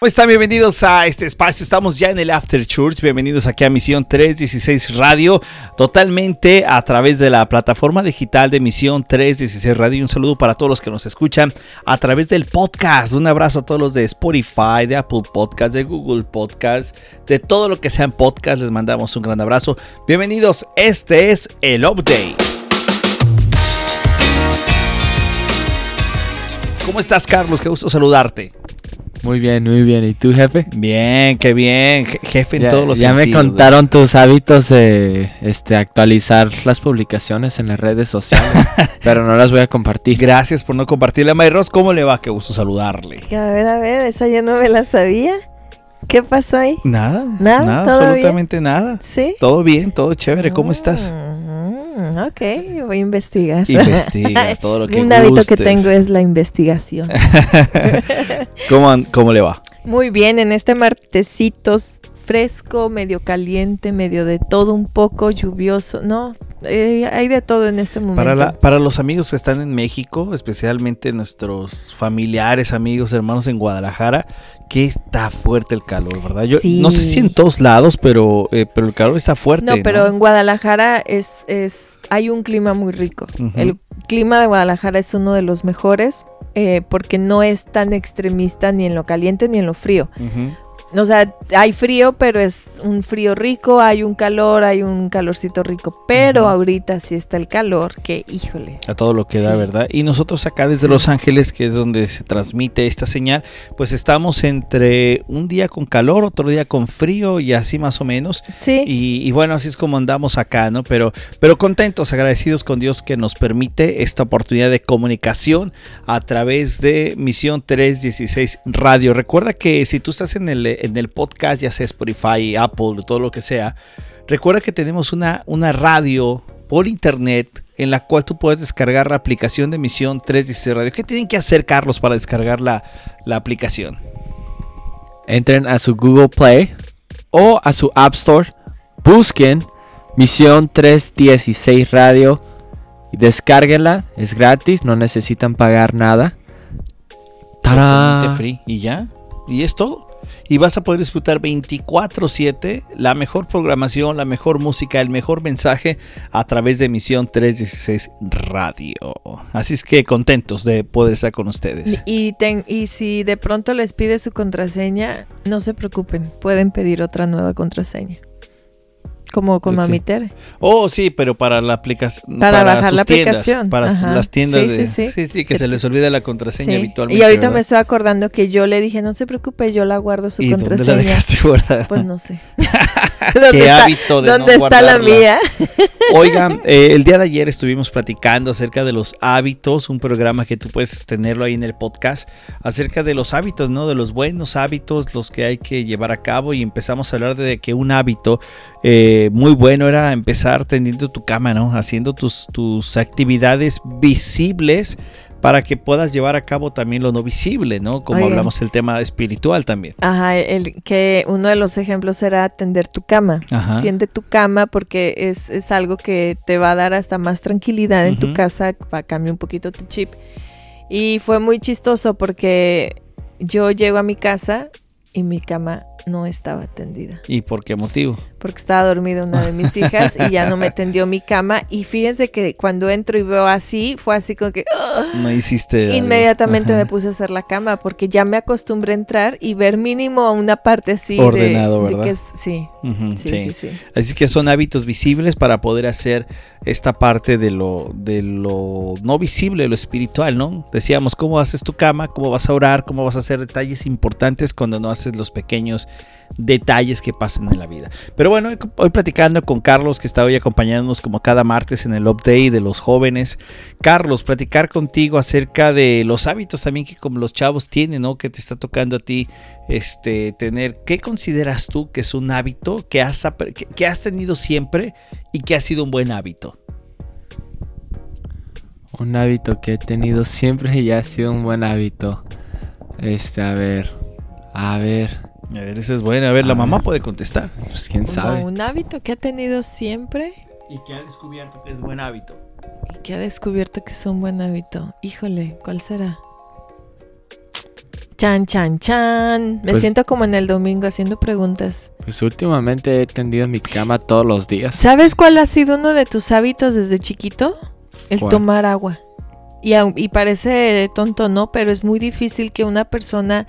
¿Cómo están? Bienvenidos a este espacio. Estamos ya en el After Church. Bienvenidos aquí a Misión 316 Radio, totalmente a través de la plataforma digital de Misión 316 Radio. Un saludo para todos los que nos escuchan a través del podcast. Un abrazo a todos los de Spotify, de Apple Podcast, de Google Podcast, de todo lo que sean podcast. Les mandamos un gran abrazo. Bienvenidos. Este es el Update. ¿Cómo estás, Carlos? Qué gusto saludarte. Muy bien, muy bien. ¿Y tú, jefe? Bien, qué bien, jefe en ya, todos los Ya me contaron tus hábitos de este actualizar las publicaciones en las redes sociales, pero no las voy a compartir. Gracias por no compartirle. Mayros, ¿cómo le va? Qué gusto saludarle. A ver, a ver, esa ya no me la sabía. ¿Qué pasó ahí? Nada, Nada, nada, ¿todo absolutamente nada. ¿Sí? Todo bien, todo chévere. ¿Cómo estás? Mm, ok, voy a investigar. Investiga todo lo que Un hábito que tengo es la investigación. ¿Cómo, ¿Cómo le va? Muy bien, en este martesitos fresco, medio caliente, medio de todo un poco lluvioso. No, eh, hay de todo en este momento. Para, la- para los amigos que están en México, especialmente nuestros familiares, amigos, hermanos en Guadalajara, que está fuerte el calor, ¿verdad? Yo Sí. no sé si en todos lados, pero, eh, pero el calor está fuerte. No, pero en Guadalajara es, es, hay un clima muy rico. El clima de Guadalajara es uno de los mejores eh, porque no es tan extremista ni en lo caliente ni en lo frío. Ujú. O sea, hay frío, pero es un frío rico, hay un calor, hay un calorcito rico. Pero ahorita sí está el calor, que híjole. A todo lo que da, Sí. ¿verdad? Y nosotros acá desde Sí. Los Ángeles, que es donde se transmite esta señal, pues estamos entre un día con calor, otro día con frío y así más o menos. Sí. Y, y bueno, así es como andamos acá, ¿no? Pero, pero contentos, agradecidos con Dios que nos permite esta oportunidad de comunicación a través de Misión 316 Radio. Recuerda que si tú estás en el, en el podcast, ya sea Spotify, Apple, todo lo que sea, recuerda que tenemos una, una radio por internet en la cual tú puedes descargar la aplicación de Misión 316 Radio. ¿Qué tienen que hacer, Carlos, para descargar la, la aplicación? Entren a su Google Play o a su App Store, busquen Misión 316 Radio y descárguenla, es gratis, no necesitan pagar nada. ¡Tarán! Free y ya. Y es todo. Y vas a poder disfrutar 24/7 la mejor programación, la mejor música, el mejor mensaje a través de Misión 316 Radio. Así es que contentos de poder estar con ustedes. Y, ten- y si de pronto les pide su contraseña, no se preocupen, pueden pedir otra nueva contraseña. Como con Ok. Mamitere. Oh, sí, pero para la aplicación. Para bajar sus la tiendas, aplicación. para Ajá. las tiendas Sí, de. sí, sí. sí, que se les olvida la contraseña habitualmente. Y ahorita me estoy acordando que yo le dije, no se preocupe, yo la guardo su ¿Y dónde la contraseña. dejaste guardada? Pues no sé. Qué ¿Dónde está, hábito de no ¿dónde está la mía? Oigan, eh, el día de ayer estuvimos platicando acerca de los hábitos, un programa que tú puedes tenerlo ahí en el podcast, acerca de los hábitos, ¿no? De los buenos hábitos, los que hay que llevar a cabo y empezamos a hablar de que un hábito eh, muy bueno era empezar tendiendo tu cama, ¿no? Haciendo tus, tus actividades visibles para que puedas llevar a cabo también lo no visible, ¿no? Como hablamos el tema espiritual también. Ajá, el, que uno de los ejemplos era tender tu cama. Ajá. Tiende tu cama porque es, es algo que te va a dar hasta más tranquilidad en tu casa, va a cambiar un poquito tu chip. Y fue muy chistoso porque yo llego a mi casa y mi cama no estaba tendida. ¿Y por qué motivo? porque estaba dormida una de mis hijas y ya no me tendió mi cama. Y fíjense que cuando entro y veo así, fue así como que ¡ah! No hiciste. algo. inmediatamente me puse a hacer la cama porque ya me acostumbré a entrar y ver mínimo una parte así de- Ordenado, de, ¿verdad? que es- sí, Ujú, sí, sí, sí. Así que son hábitos visibles para poder hacer esta parte de lo, de lo no visible, lo espiritual, ¿no? Decíamos, ¿cómo haces tu cama? ¿Cómo vas a orar? ¿Cómo vas a hacer detalles importantes cuando no haces los pequeños detalles que pasan en la vida? Pero bueno, hoy, platicando con Carlos, que está hoy acompañándonos como cada martes en el update de los jóvenes. Carlos, platicar contigo acerca de los hábitos también que como los chavos tienen, ¿no? Que te está tocando a ti este, tener. ¿Qué consideras tú que es un hábito que has, que, que has tenido siempre y que ha sido un buen hábito? Un hábito que he tenido siempre y ha sido un buen hábito. Este, a ver. A ver. A ver, esa es buena. A ver, la A mamá puede contestar. Pues quién sabe. un hábito que ha tenido siempre Y que ha descubierto que es buen hábito. y que ha descubierto que es un buen hábito. Híjole, ¿cuál será? Chan, chan, chan. Me Pues- siento como en el domingo haciendo preguntas. Pues últimamente he tendido mi cama todos los días. ¿Sabes cuál ha sido uno de tus hábitos desde chiquito? El ¿Cuál? tomar agua. Y, y parece tonto, ¿no? Pero es muy difícil que una persona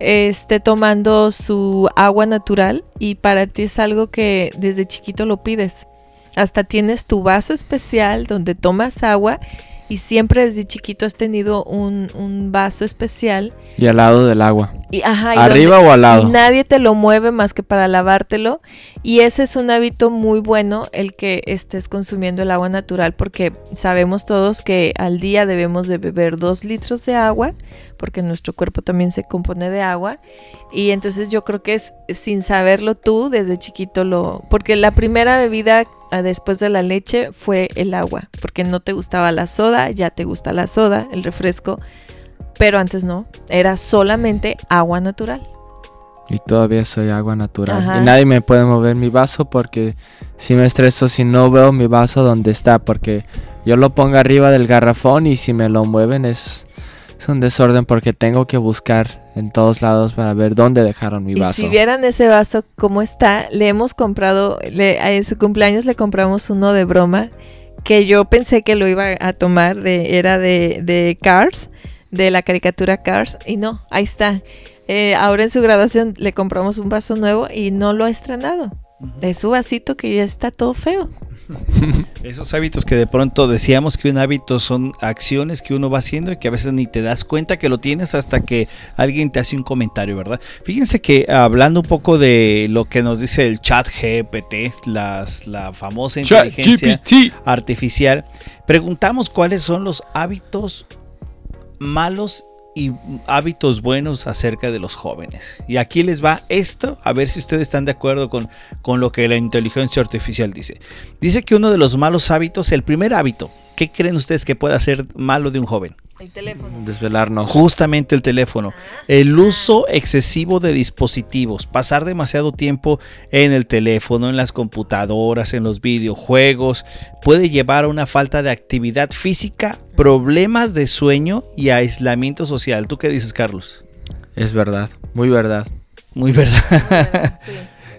esté tomando su agua natural y para ti es algo que desde chiquito lo pides. Hasta tienes tu vaso especial donde tomas agua y siempre desde chiquito has tenido un, un vaso especial. Y al lado del agua. Y, ajá, y ¿Arriba o al lado? y nadie te lo mueve más que para lavártelo. Y ese es un hábito muy bueno, el que estés consumiendo el agua natural, porque sabemos todos que al día debemos de beber dos litros de agua, porque nuestro cuerpo también se compone de agua. Y entonces yo creo que es sin saberlo tú, desde chiquito lo... Porque la primera bebida ah, después de la leche fue el agua, porque no te gustaba la soda, ya te gusta la soda, el refresco. Pero antes no, era solamente agua natural. Y todavía soy agua natural. Ajá. Y nadie me puede mover mi vaso porque si me estreso si no veo mi vaso donde está. Porque yo lo pongo arriba del garrafón y si me lo mueven es, es un desorden porque tengo que buscar en todos lados para ver dónde dejaron mi Y vaso. si vieran ese vaso como está, le hemos comprado, le- en su cumpleaños le compramos uno de broma que yo pensé que lo iba a tomar, de, era de, de Cars, de la caricatura Cars, y no, ahí está. Eh, ahora en su graduación le compramos un vaso nuevo y no lo ha estrenado. Es su vasito que ya está todo feo. Esos hábitos que de pronto decíamos que un hábito son acciones que uno va haciendo y que a veces ni te das cuenta que lo tienes hasta que alguien te hace un comentario, ¿verdad? Fíjense que hablando un poco de lo que nos dice el chat GPT, las, la famosa inteligencia artificial, preguntamos cuáles son los hábitos malos y hábitos buenos acerca de los jóvenes. Y aquí les va esto, a ver si ustedes están de acuerdo con, con lo que la inteligencia artificial dice. Dice que uno de los malos hábitos, el primer hábito, ¿qué creen ustedes que pueda ser malo de un joven? El teléfono. Desvelarnos. Justamente el teléfono. El uso excesivo de dispositivos. Pasar demasiado tiempo en el teléfono, en las computadoras, en los videojuegos, puede llevar a una falta de actividad física, problemas de sueño y aislamiento social. ¿Tú qué dices, Carlos? Es verdad, muy verdad. Muy verdad.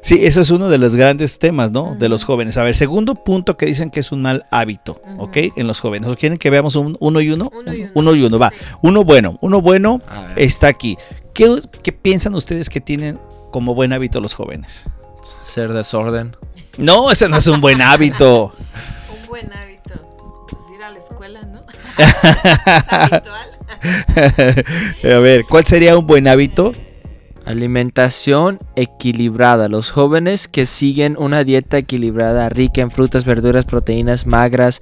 Sí. Eso es uno de los grandes temas, ¿no? De los jóvenes. A ver, segundo punto que dicen que es un mal hábito. ¿ok? En los jóvenes. ¿O quieren que veamos un, uno y uno? Uno y uno. Uno y uno, va. Sí. Uno bueno, uno bueno está aquí. ¿Qué, qué piensan ustedes que tienen como buen hábito los jóvenes? ser desorden. No, ese no es un buen hábito. Un buen hábito. Pues ir a la escuela, ¿no? A ver, ¿cuál sería un buen hábito? Alimentación equilibrada. Los jóvenes que siguen una dieta equilibrada, rica en frutas, verduras, proteínas magras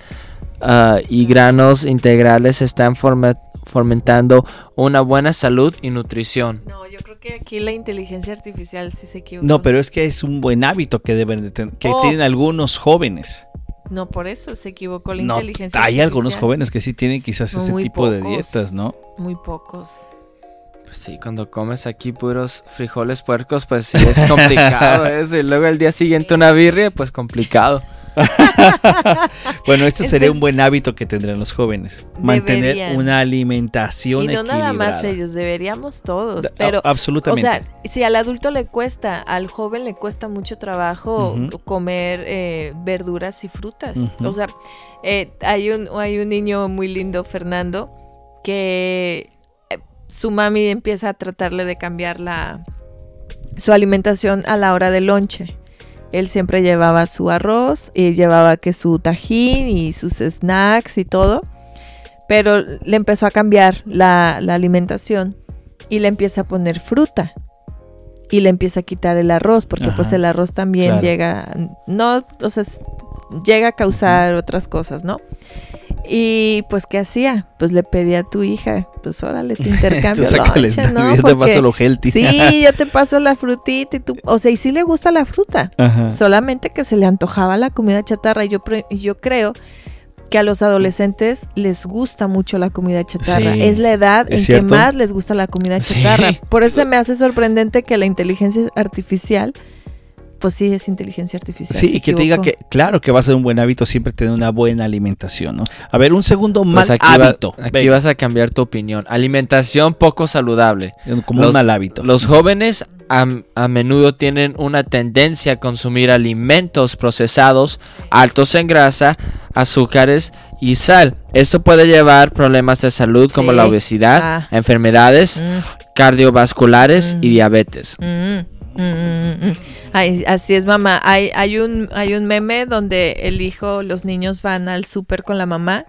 ah, y granos integrales, están forma- fomentando una buena salud y nutrición. No, yo creo que aquí la inteligencia artificial sí se equivocó. No, pero es que es un buen hábito que deben de tener, que Oh. tienen algunos jóvenes. No, por eso se equivocó la No, inteligencia hay algunos jóvenes que sí tienen quizás ese muy tipo de dietas, ¿no? Muy pocos. Pues sí, cuando comes aquí puros frijoles puercos, pues sí es complicado eso. Y luego el día siguiente una birria, pues complicado. Bueno, este Es sería un buen hábito que tendrán los jóvenes. Mantener Deberían. una alimentación Y no equilibrada. nada más ellos, deberíamos todos. Pero, a- o absolutamente. sea, si al adulto le cuesta, al joven le cuesta mucho trabajo comer eh, verduras y frutas. O sea, eh, hay, un, hay un niño muy lindo, Fernando, que eh, su mami empieza a tratarle de cambiar la, su alimentación a la hora del lonche. Él siempre llevaba su arroz y llevaba que su tajín y sus snacks y todo. Pero le empezó a cambiar la, la alimentación y le empieza a poner fruta. Y le empieza a quitar el arroz, porque pues el arroz también claro. llega, no, o sea, llega a causar otras cosas, ¿no? Y pues, ¿qué hacía? Pues le pedía a tu hija, pues órale, te intercambio yo te paso lo healthy. Sí, yo te paso la frutita y tú, o sea, y sí le gusta la fruta, Ajá. solamente que se le antojaba la comida chatarra. Y yo, yo creo que a los adolescentes les gusta mucho la comida chatarra. Sí, es la edad ¿es en cierto? que más les gusta la comida Sí. chatarra. Por eso me hace sorprendente que la inteligencia artificial pues sí, es inteligencia artificial. Sí, y que te diga que, claro, que va a ser un buen hábito siempre tener una buena alimentación, ¿no? A ver, un segundo mal Pues aquí, va- hábito. aquí vas a cambiar tu opinión. Alimentación poco saludable. como los- un mal hábito. Los jóvenes a, a menudo tienen una tendencia a consumir alimentos procesados altos en grasa, azúcares y sal. Esto puede llevar problemas de salud como Sí. la obesidad, Ah. enfermedades Mm, cardiovasculares y Mm. diabetes. mm, mm, mm, mm. Ay, así es, mamá. Hay, hay, un, hay un meme donde el hijo, los niños van al súper con la mamá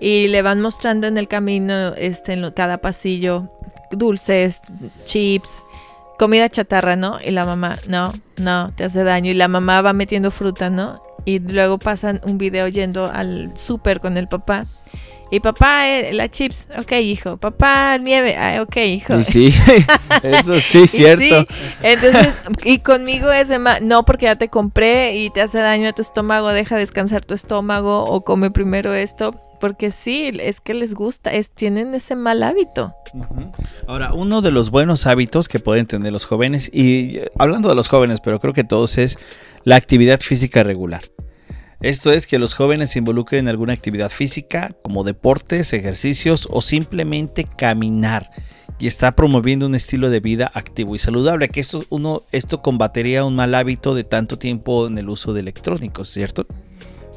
y le van mostrando en el camino, este, en cada pasillo, dulces, chips, comida chatarra, ¿no? Y la mamá, no, no, te hace daño. Y la mamá va metiendo fruta, ¿no? Y luego pasan un video yendo al súper con el papá. Y papá, eh, la chips, ok, hijo. Papá, nieve, ah, ok, hijo. Y sí, eso sí, Y cierto. sí, entonces, y conmigo es de ma- no porque ya te compré y te hace daño a tu estómago, deja descansar tu estómago o come primero esto, porque sí, es que les gusta, es, tienen ese mal hábito. Ahora, uno de los buenos hábitos que pueden tener los jóvenes, y eh, hablando de los jóvenes, pero creo que todos es la actividad física regular. Esto es que los jóvenes se involucren en alguna actividad física, como deportes, ejercicios o simplemente caminar. Y está promoviendo un estilo de vida activo y saludable. Que esto, uno, esto combatería un mal hábito de tanto tiempo en el uso de electrónicos, ¿cierto?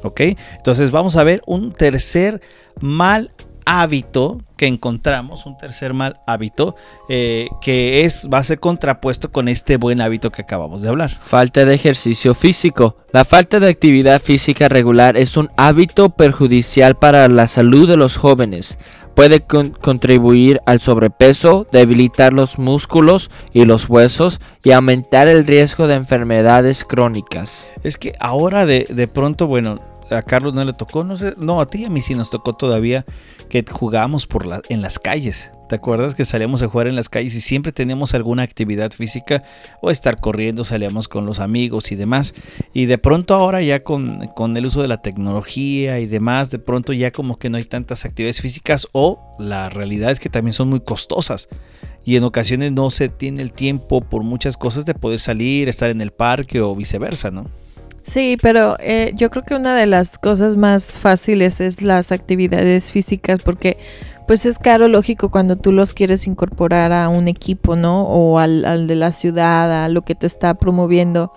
¿Ok? Entonces vamos a ver un tercer mal hábito que encontramos, un tercer mal hábito eh, que es, va a ser contrapuesto con este buen hábito que acabamos de hablar. Falta de ejercicio físico. La falta de actividad física regular es un hábito perjudicial para la salud de los jóvenes. Puede con- contribuir al sobrepeso, debilitar los músculos y los huesos y aumentar el riesgo de enfermedades crónicas. Es que ahora de, de pronto, bueno, a Carlos no le tocó, no sé, no, a ti y a mí sí nos tocó todavía que jugábamos por la, en las calles. ¿Te acuerdas que salíamos a jugar en las calles y siempre teníamos alguna actividad física o estar corriendo, salíamos con los amigos y demás? Y de pronto ahora ya con, con el uso de la tecnología y demás, de pronto ya como que no hay tantas actividades físicas o la realidad es que también son muy costosas. Y en ocasiones no se tiene el tiempo por muchas cosas de poder salir, estar en el parque o viceversa, ¿no? Sí, pero eh, yo creo que una de las cosas más fáciles es las actividades físicas porque pues es caro, lógico, cuando tú los quieres incorporar a un equipo, ¿no? O al, al de la ciudad, a lo que te está promoviendo.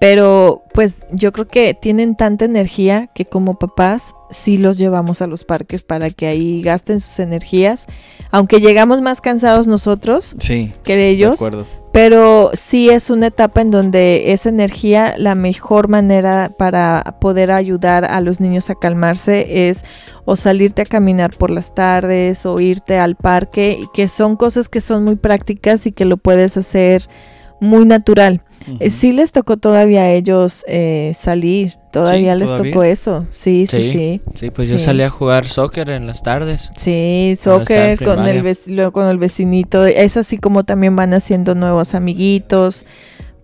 Pero pues yo creo que tienen tanta energía que como papás sí los llevamos a los parques para que ahí gasten sus energías. Aunque llegamos más cansados nosotros Sí, que de ellos, acuerdo. pero sí es una etapa en donde esa energía, la mejor manera para poder ayudar a los niños a calmarse es o salirte a caminar por las tardes o irte al parque, que son cosas que son muy prácticas y que lo puedes hacer muy natural. Eh. Sí les tocó todavía a ellos eh, salir, todavía les ¿todavía? tocó eso, sí, sí, Sí. sí. Sí, pues yo salí a jugar soccer en las tardes. Sí, soccer con el, luego con el vecinito. Es así como también van haciendo nuevos amiguitos.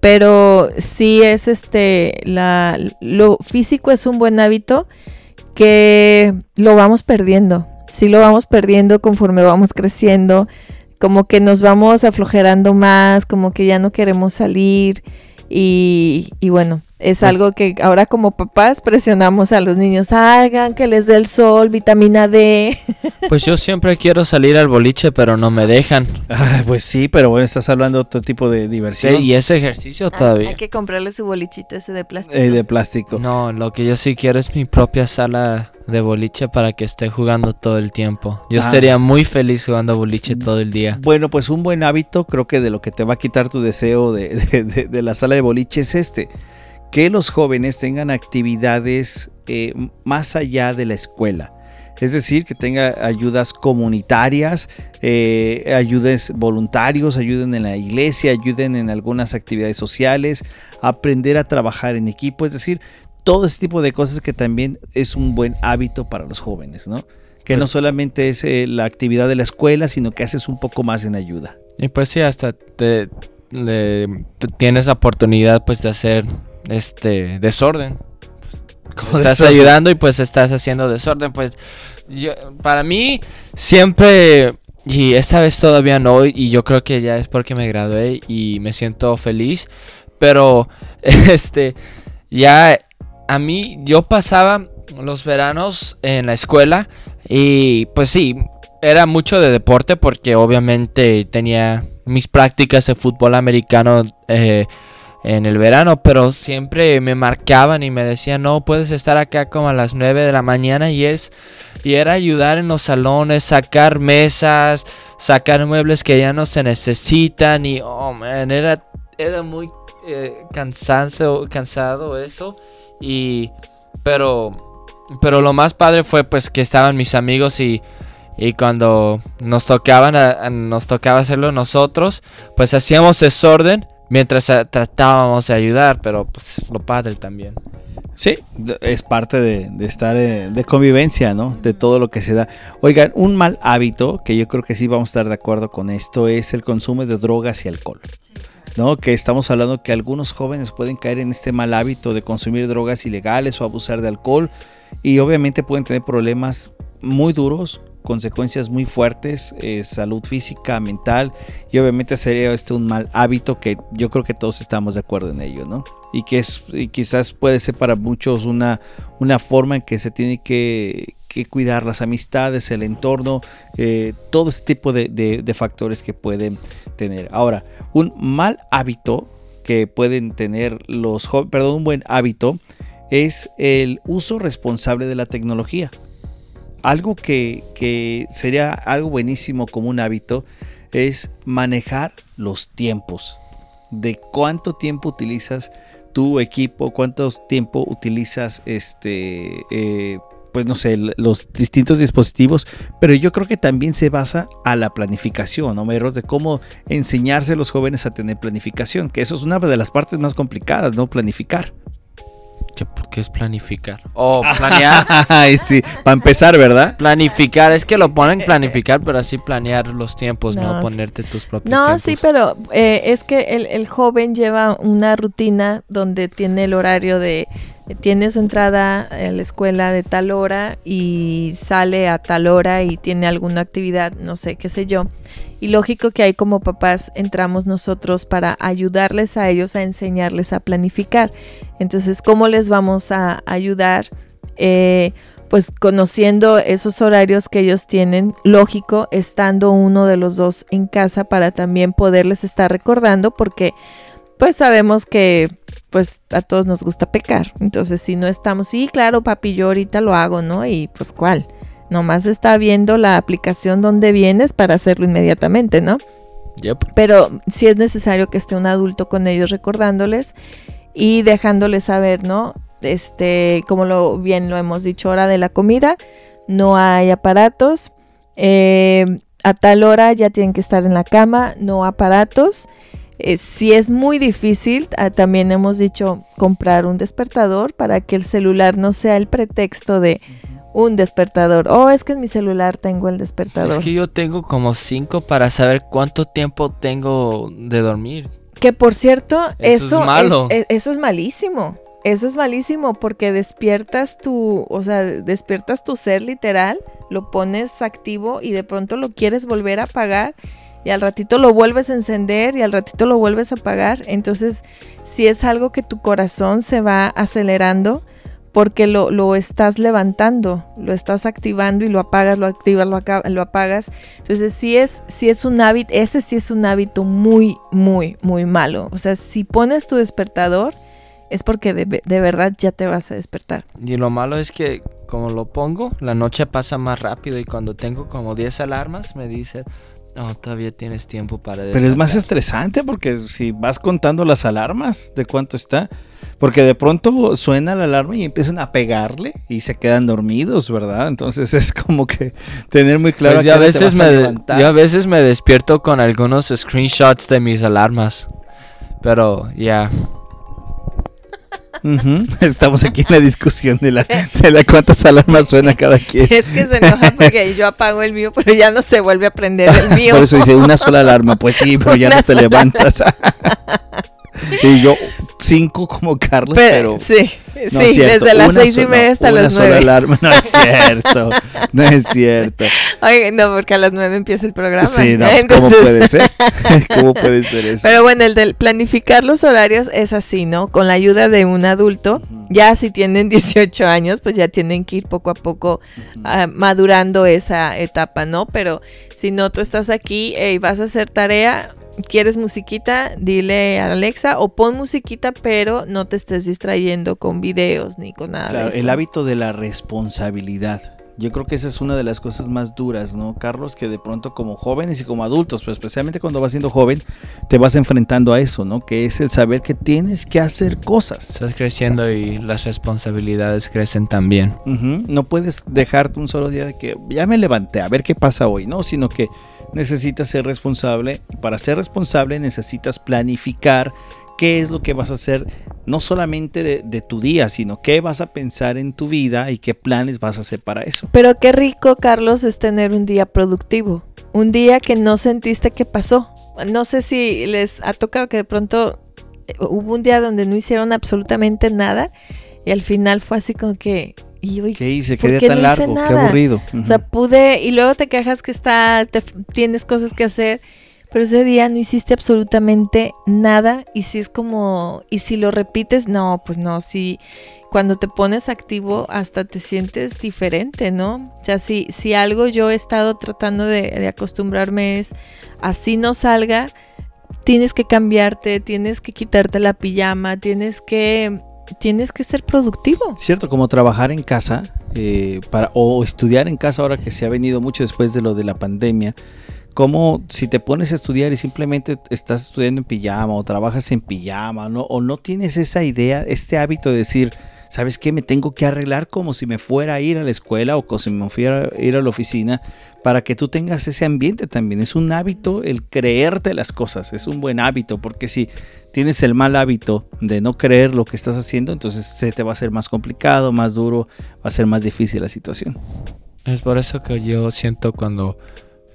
Pero sí es este, la, lo físico es un buen hábito que lo vamos perdiendo. Sí lo vamos perdiendo conforme vamos creciendo. Como que nos vamos aflojerando más, como que ya no queremos salir. Y, y bueno, es algo que ahora como papás presionamos a los niños, salgan, que les dé el sol, vitamina D. Pues yo siempre quiero salir al boliche, pero no me dejan. Ah, pues sí, pero bueno, estás hablando de otro tipo de Sí, diversión y ese ejercicio Ah, todavía. Hay que comprarle su bolichito ese de plástico. eh, de plástico. No, lo que yo sí quiero es mi propia sala de boliche para que esté jugando todo el tiempo. Yo Ah. sería muy feliz jugando boliche todo el día. Bueno, pues un buen hábito, creo que de lo que te va a quitar tu deseo de, de- de- de la sala de boliche es este, que los jóvenes tengan actividades eh, más allá de la escuela. Es decir, que tenga ayudas comunitarias, eh, ayudes voluntarios, ayuden en la iglesia, ayuden en algunas actividades sociales, aprender a trabajar en equipo, es decir, todo ese tipo de cosas que también es un buen hábito para los jóvenes, ¿no? Que no Pues- solamente es eh, la actividad de la escuela, sino que haces un poco más en ayuda. Y pues sí, hasta te, le- te- tienes la oportunidad pues de hacer este desorden. Como estás ayudando y pues estás haciendo desorden. Pues yo, para mí siempre, y esta vez todavía no, y yo creo que ya es porque me gradué y me siento feliz, Pero, este, ya a mí, yo pasaba los veranos en la escuela y pues sí, era mucho de deporte porque obviamente tenía mis prácticas de fútbol americano eh, en el verano, pero siempre me marcaban y me decían, no, puedes estar acá como a las 9 de la mañana y es, y era ayudar en los salones, sacar mesas, sacar muebles que ya no se necesitan y, oh, man, era, era muy eh, cansado, eso y, pero, pero lo más padre fue pues que estaban mis amigos y y cuando nos tocaban nos tocaba hacerlo nosotros, pues hacíamos desorden mientras eh, tratábamos de ayudar, pero pues lo padre también. Sí, es parte de, estar eh, de convivencia, ¿no? De todo lo que se da. Oigan, un mal hábito, que yo creo que sí vamos a estar de acuerdo con esto, es el consumo de drogas y alcohol. ¿no? Que estamos hablando que algunos jóvenes pueden caer en este mal hábito de consumir drogas ilegales o abusar de alcohol y obviamente pueden tener problemas muy duros consecuencias muy fuertes, eh, salud física, mental y obviamente sería este un mal hábito que yo creo que todos estamos de acuerdo en ello, ¿no? Y que es, quizás puede ser para muchos una, una forma en que se tiene que, cuidar las amistades, el entorno, eh, todo ese tipo de, de factores que pueden tener. Ahora, un mal hábito que pueden tener los jóvenes, perdón, un buen hábito es el uso responsable de la tecnología algo que, sería algo buenísimo como un hábito es manejar los tiempos. De cuánto tiempo utilizas tu equipo, cuánto tiempo utilizas este, eh, pues no sé, los distintos dispositivos, pero yo creo que también se basa a la planificación, ¿no? De cómo enseñarse a los jóvenes a tener planificación, que eso es una de las partes más complicadas, ¿no? Planificar. ¿Por qué es planificar? O planear. Ay, sí, para empezar, ¿verdad? Planificar, es que lo ponen planificar, pero así planear los tiempos, no, ponerte tus propios No, sí, pero eh, es que el, el joven lleva una rutina donde tiene el horario de tiene su entrada a la escuela de tal hora y sale a tal hora y tiene alguna actividad, no sé, qué sé yo. Y lógico que ahí como papás entramos nosotros para ayudarles a ellos a enseñarles a planificar. Entonces, ¿cómo les vamos a ayudar? Eh, pues conociendo esos horarios que ellos tienen, lógico, estando uno de los dos en casa para también poderles estar recordando, porque pues sabemos que pues a todos nos gusta pecar. Entonces, si no estamos, sí, claro, papi, yo ahorita lo hago, ¿no? Y pues cuál. Nomás está viendo la aplicación donde vienes para hacerlo inmediatamente, ¿no? Pero sí es necesario que esté un adulto con ellos recordándoles y dejándoles saber, ¿no? Este, como lo bien lo hemos dicho, hora de la comida, no hay aparatos. Eh, a tal hora ya tienen que estar en la cama, no aparatos. Eh, si es muy difícil, ah, también hemos dicho comprar un despertador para que el celular no sea el pretexto de un despertador. Oh, es que en mi celular tengo el despertador. Es que yo tengo como cinco para saber cuánto tiempo tengo de dormir. Que por cierto, eso, es, e, eso es malísimo. Eso es malísimo porque despiertas tu, o sea, despiertas tu ser literal, lo pones activo y de pronto lo quieres volver a apagar y al ratito lo vuelves a encender y al ratito lo vuelves a apagar. Entonces, si es algo que tu corazón se va acelerando porque lo, lo estás levantando, lo estás activando y lo apagas, lo activas, lo, lo apagas. Entonces, si es, si es un hábito, ese sí es un hábito muy, muy, muy malo. O sea, si pones tu despertador, es porque de, de, verdad ya te vas a despertar. Y lo malo es que como lo pongo, la noche pasa más rápido y cuando tengo como 10 alarmas me dice, no, todavía tienes tiempo para... Pero es más estresante porque si vas contando las alarmas de cuánto está, porque de pronto suena la alarma y empiezan a pegarle y se quedan dormidos, ¿verdad? Entonces es como que tener muy claro pues a veces me, Yo a veces me despierto con algunos screenshots de mis alarmas, pero ya... Estamos aquí en la discusión de la, de la cuántas alarmas suena cada quien. Es que se enoja porque yo apago el mío, pero ya no se vuelve a prender el mío. Por eso dice una sola alarma. Pues sí, pero ya no te levantas. y yo cinco como Carlos, pero, sí. No sí, desde las seis y media hasta una las sola nueve. alarma. No es cierto, no es cierto. Oye, no, porque a las nueve empieza el programa. Sí, no, pues, ¿cómo puede ser? ¿Cómo puede ser eso? Pero bueno, el de planificar los horarios es así, ¿no? Con la ayuda de un adulto. Ya si tienen 18 años, pues ya tienen que ir poco a poco ah, madurando esa etapa, ¿no? Pero si no, tú estás aquí y vas a hacer tarea, quieres musiquita, dile a Alexa o pon musiquita, pero no te estés distrayendo con videos ni con nada. Claro, de eso. el hábito de la responsabilidad. Yo creo que esa es una de las cosas más duras, ¿no, Carlos? Que de pronto como jóvenes y como adultos, pero especialmente cuando vas siendo joven, te vas enfrentando a eso, ¿no? Que es el saber que tienes que hacer cosas. Estás creciendo y las responsabilidades crecen también. No puedes dejarte un solo día de que ya me levanté a ver qué pasa hoy, ¿no? Sino que necesitas ser responsable y para ser responsable necesitas planificar qué es lo que vas a hacer, no solamente de, de tu día, sino qué vas a pensar en tu vida y qué planes vas a hacer para eso. Pero qué rico, Carlos, es tener un día productivo. Un día que no sentiste que pasó. No sé si les ha tocado que de pronto eh, hubo un día donde no hicieron absolutamente nada y al final fue así como que... Y hoy, ¿Qué hice? ¿Por ¿Qué día tan no largo? Qué aburrido. O sea, pude y luego te quejas que está, te- tienes cosas que hacer, pero ese día no hiciste absolutamente nada y si es como, y si lo repites, no, pues no, si cuando te pones activo hasta te sientes diferente, ¿no? O sea, si, si algo yo he estado tratando de, de acostumbrarme es, así no salga, tienes que cambiarte, tienes que quitarte la pijama, tienes que, tienes que ser productivo. Cierto, como trabajar en casa eh, para, o estudiar en casa ahora que se ha venido mucho después de lo de la pandemia. Como si te pones a estudiar y simplemente estás estudiando en pijama o trabajas en pijama ¿no? o no tienes esa idea, este hábito de decir, ¿sabes qué? Me tengo que arreglar como si me fuera a ir a la escuela o como si me fuera a ir a la oficina para que tú tengas ese ambiente también. Es un hábito el creerte las cosas, es un buen hábito porque si tienes el mal hábito de no creer lo que estás haciendo, entonces se te va a hacer más complicado, más duro, va a ser más difícil la situación. Es por eso que yo siento cuando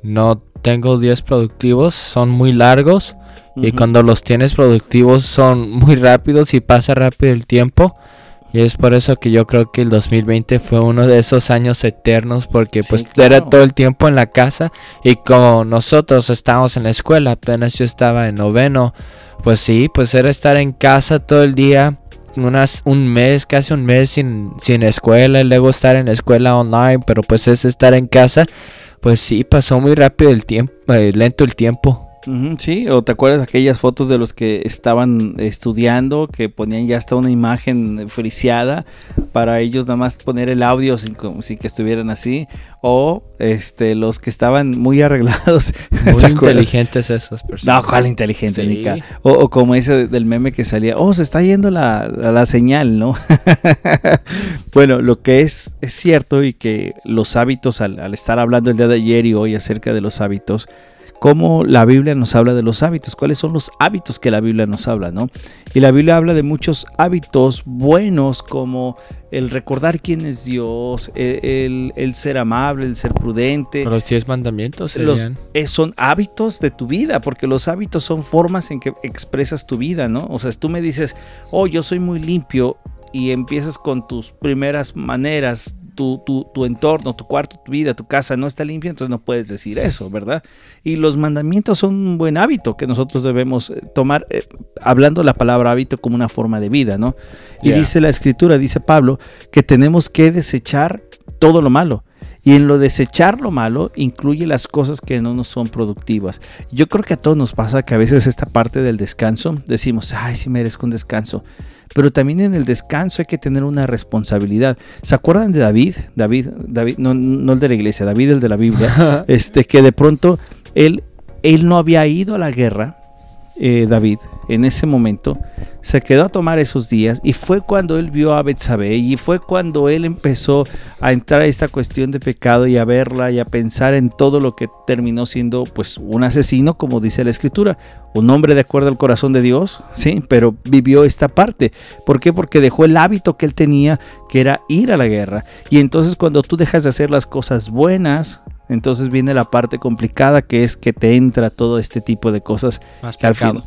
no tengo días productivos son muy largos y cuando los tienes productivos son muy rápidos y pasa rápido el tiempo. Y es por eso que yo creo que el 2020 fue uno de esos años eternos porque Sí, pues claro. era todo el tiempo en la casa y como nosotros estábamos en la escuela, apenas yo estaba en noveno, pues sí, pues era estar en casa todo el día, unas, un mes, casi un mes sin, sin escuela y luego estar en la escuela online, pero pues es estar en casa, pues sí, pasó muy rápido el tiempo, eh, lento el tiempo. Sí, o te acuerdas aquellas fotos de los que estaban estudiando que ponían ya hasta una imagen friseada para ellos nada más poner el audio sin, que estuvieran así o este los que estaban muy arreglados Muy inteligentes esas personas. No, cuál inteligente, Sí. Nica? O, o como ese del meme que salía, oh, se está yendo la, la, la señal, ¿no? bueno, lo que es, es cierto y que los hábitos, al, al estar hablando el día de ayer y hoy acerca de los hábitos, cómo la Biblia nos habla de los hábitos, cuáles son los hábitos que la Biblia nos habla, ¿no? Y la Biblia habla de muchos hábitos buenos como el recordar quién es Dios, e- el, el ser amable, el ser prudente, Los 10 mandamientos serían. son hábitos de tu vida, porque los hábitos son formas en que expresas tu vida, ¿no? O sea, tú me dices, oh, yo soy muy limpio y empiezas con tus primeras maneras, tu, tu, tu entorno, tu cuarto, tu vida, tu casa no está limpia, entonces no puedes decir eso, ¿verdad? Y los mandamientos son un buen hábito que nosotros debemos eh, tomar, eh, hablando la palabra hábito como una forma de vida, ¿no? Y Yeah. dice la escritura, dice Pablo, que tenemos que desechar todo lo malo. Y en lo desechar lo malo incluye las cosas que no nos son productivas. Yo creo que a todos nos pasa que a veces esta parte del descanso decimos, ay, sí merezco un descanso. Pero también en el descanso hay que tener una responsabilidad. ¿Se acuerdan de David? David, David, no, no el de la iglesia, David el de la Biblia. este, que de pronto él, él no había ido a la guerra, eh, David, en ese momento, se quedó a tomar esos días y fue cuando él vio a Betsabé y fue cuando él empezó a entrar a esta cuestión de pecado y a verla y a pensar en todo lo que terminó siendo pues un asesino, como dice la escritura, un hombre de acuerdo al corazón de Dios, sí, pero vivió esta parte. ¿Por qué? Porque dejó el hábito que él tenía, que era ir a la guerra. Y entonces cuando tú dejas de hacer las cosas buenas, entonces viene la parte complicada que es que te entra todo este tipo de cosas Más que al fin-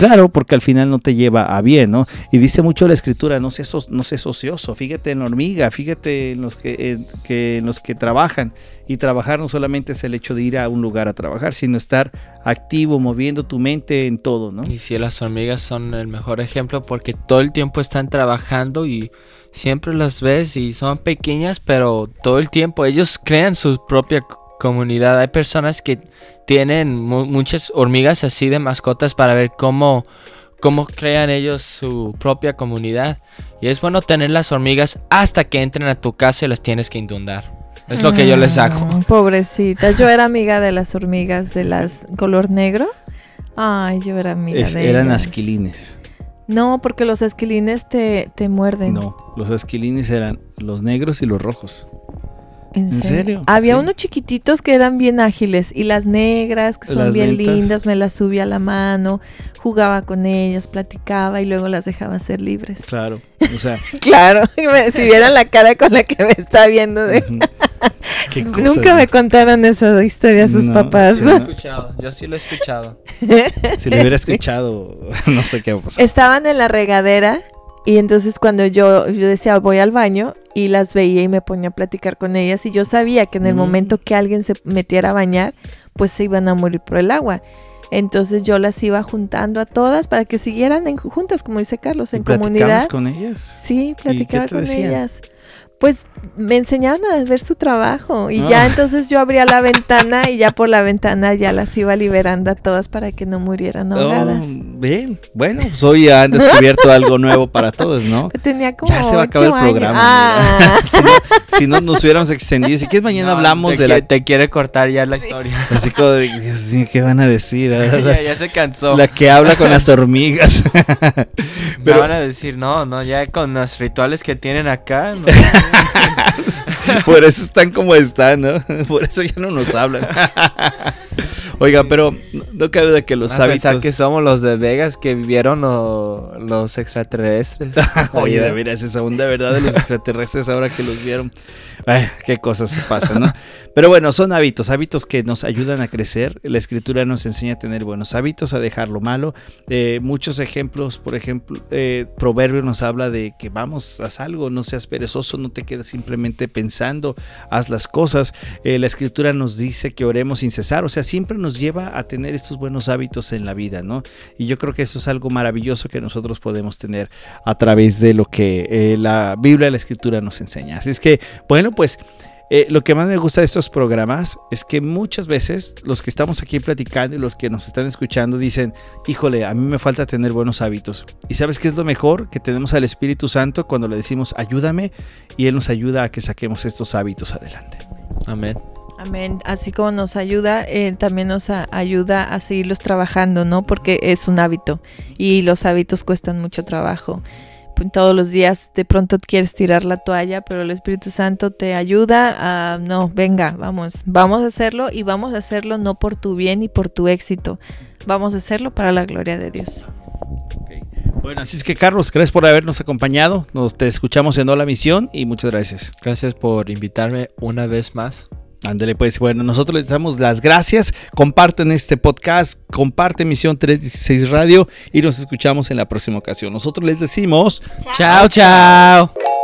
Claro, porque al final no te lleva a bien, ¿no? Y dice mucho la escritura, no seas, no seas ocioso, fíjate en la hormiga, fíjate en los que, que, en los que trabajan. Y trabajar no solamente es el hecho de ir a un lugar a trabajar, sino estar activo, moviendo tu mente en todo, ¿no? Y si las hormigas son el mejor ejemplo porque todo el tiempo están trabajando y siempre las ves y son pequeñas, pero todo el tiempo ellos crean su propia comunidad. Hay personas que tienen muchas hormigas así de mascotas para ver cómo, cómo crean ellos su propia comunidad. Y es bueno tener las hormigas hasta que entren a tu casa y las tienes que inundar. Es lo que yo les hago. Mm, pobrecitas. Yo era amiga de las hormigas de las color negro. Ay, yo era amiga de Eran asquilines. No, porque los esquilines te, te muerden. No, los esquilines eran los negros y los rojos. ¿En, serio? Había unos chiquititos que eran bien ágiles y las negras que son bien lindas, me las subía a la mano, jugaba con ellas, platicaba y luego las dejaba ser libres. Claro, o sea. claro, si vieran la cara con la que me está viendo de... Nunca me contaron esa historia sus papás. yo sí lo he escuchado. si lo hubiera escuchado, no sé qué va a pasar. Estaban en la regadera y entonces cuando yo, yo decía voy al baño y las veía y me ponía a platicar con ellas y yo sabía que en el mm. momento que alguien se metiera a bañar, pues se iban a morir por el agua. Entonces yo las iba juntando a todas para que siguieran en, juntas, como dice Carlos, en comunidad. con ellas? Sí, platicaba con ellas pues me enseñaban a ver su trabajo y ya ah. entonces yo abría la ventana y ya por la ventana ya las iba liberando a todas para que no murieran oh, ahogadas. bien, bueno, pues hoy han descubierto algo nuevo para todos, ¿no? Tenía como ya se va a acabar el programa. Ah. si, no, nos hubiéramos extendido, si quieres mañana hablamos de la... Te quiere cortar ya la historia. Así como de, Dios mío, ¿qué van a decir? ya, ya, se cansó. La que habla con las hormigas. Pero van a decir, no, no, ya con los rituales que tienen acá... No, Por eso están como están, ¿no? Por eso ya no nos hablan. Oiga, pero no cabe de que los a hábitos. Pensar que somos los de Vegas que vivieron los extraterrestres. Oye, de veras, esa de verdad de los extraterrestres ahora que los vieron. Ay, qué cosas pasan, ¿no? Pero bueno, son hábitos, hábitos que nos ayudan a crecer. La escritura nos enseña a tener buenos hábitos, a dejar lo malo. Eh, muchos ejemplos, por ejemplo, eh, Proverbio nos habla de que vamos, haz algo, no seas perezoso, no te quedes simplemente pensando, haz las cosas. Eh, la escritura nos dice que oremos sin cesar, o sea, siempre nos lleva a tener estos buenos hábitos en la vida, ¿no? Y yo creo que eso es algo maravilloso que nosotros podemos tener a través de lo que eh, la Biblia la Escritura nos enseña. Así es que, bueno, pues... Eh, lo que más me gusta de estos programas es que muchas veces los que estamos aquí platicando y los que nos están escuchando dicen, híjole, a mí me falta tener buenos hábitos. ¿Y sabes qué es lo mejor? Que tenemos al Espíritu Santo cuando le decimos, ayúdame, y Él nos ayuda a que saquemos estos hábitos adelante. Amén. Amén. Así como nos ayuda, eh, también nos ayuda a seguirlos trabajando, ¿no? Porque es un hábito y los hábitos cuestan mucho trabajo. Todos los días de pronto quieres tirar la toalla, pero el Espíritu Santo te ayuda a, no, venga, vamos, vamos a hacerlo y vamos a hacerlo no por tu bien y por tu éxito, vamos a hacerlo para la gloria de Dios. Bueno, así es que Carlos, gracias por habernos acompañado. Nos te escuchamos en Hola Misión y muchas gracias. Gracias por invitarme una vez más. Ándale, pues bueno, nosotros les damos las gracias. Comparten este podcast, comparten Misión 316 Radio y nos escuchamos en la próxima ocasión. Nosotros les decimos chao. chao.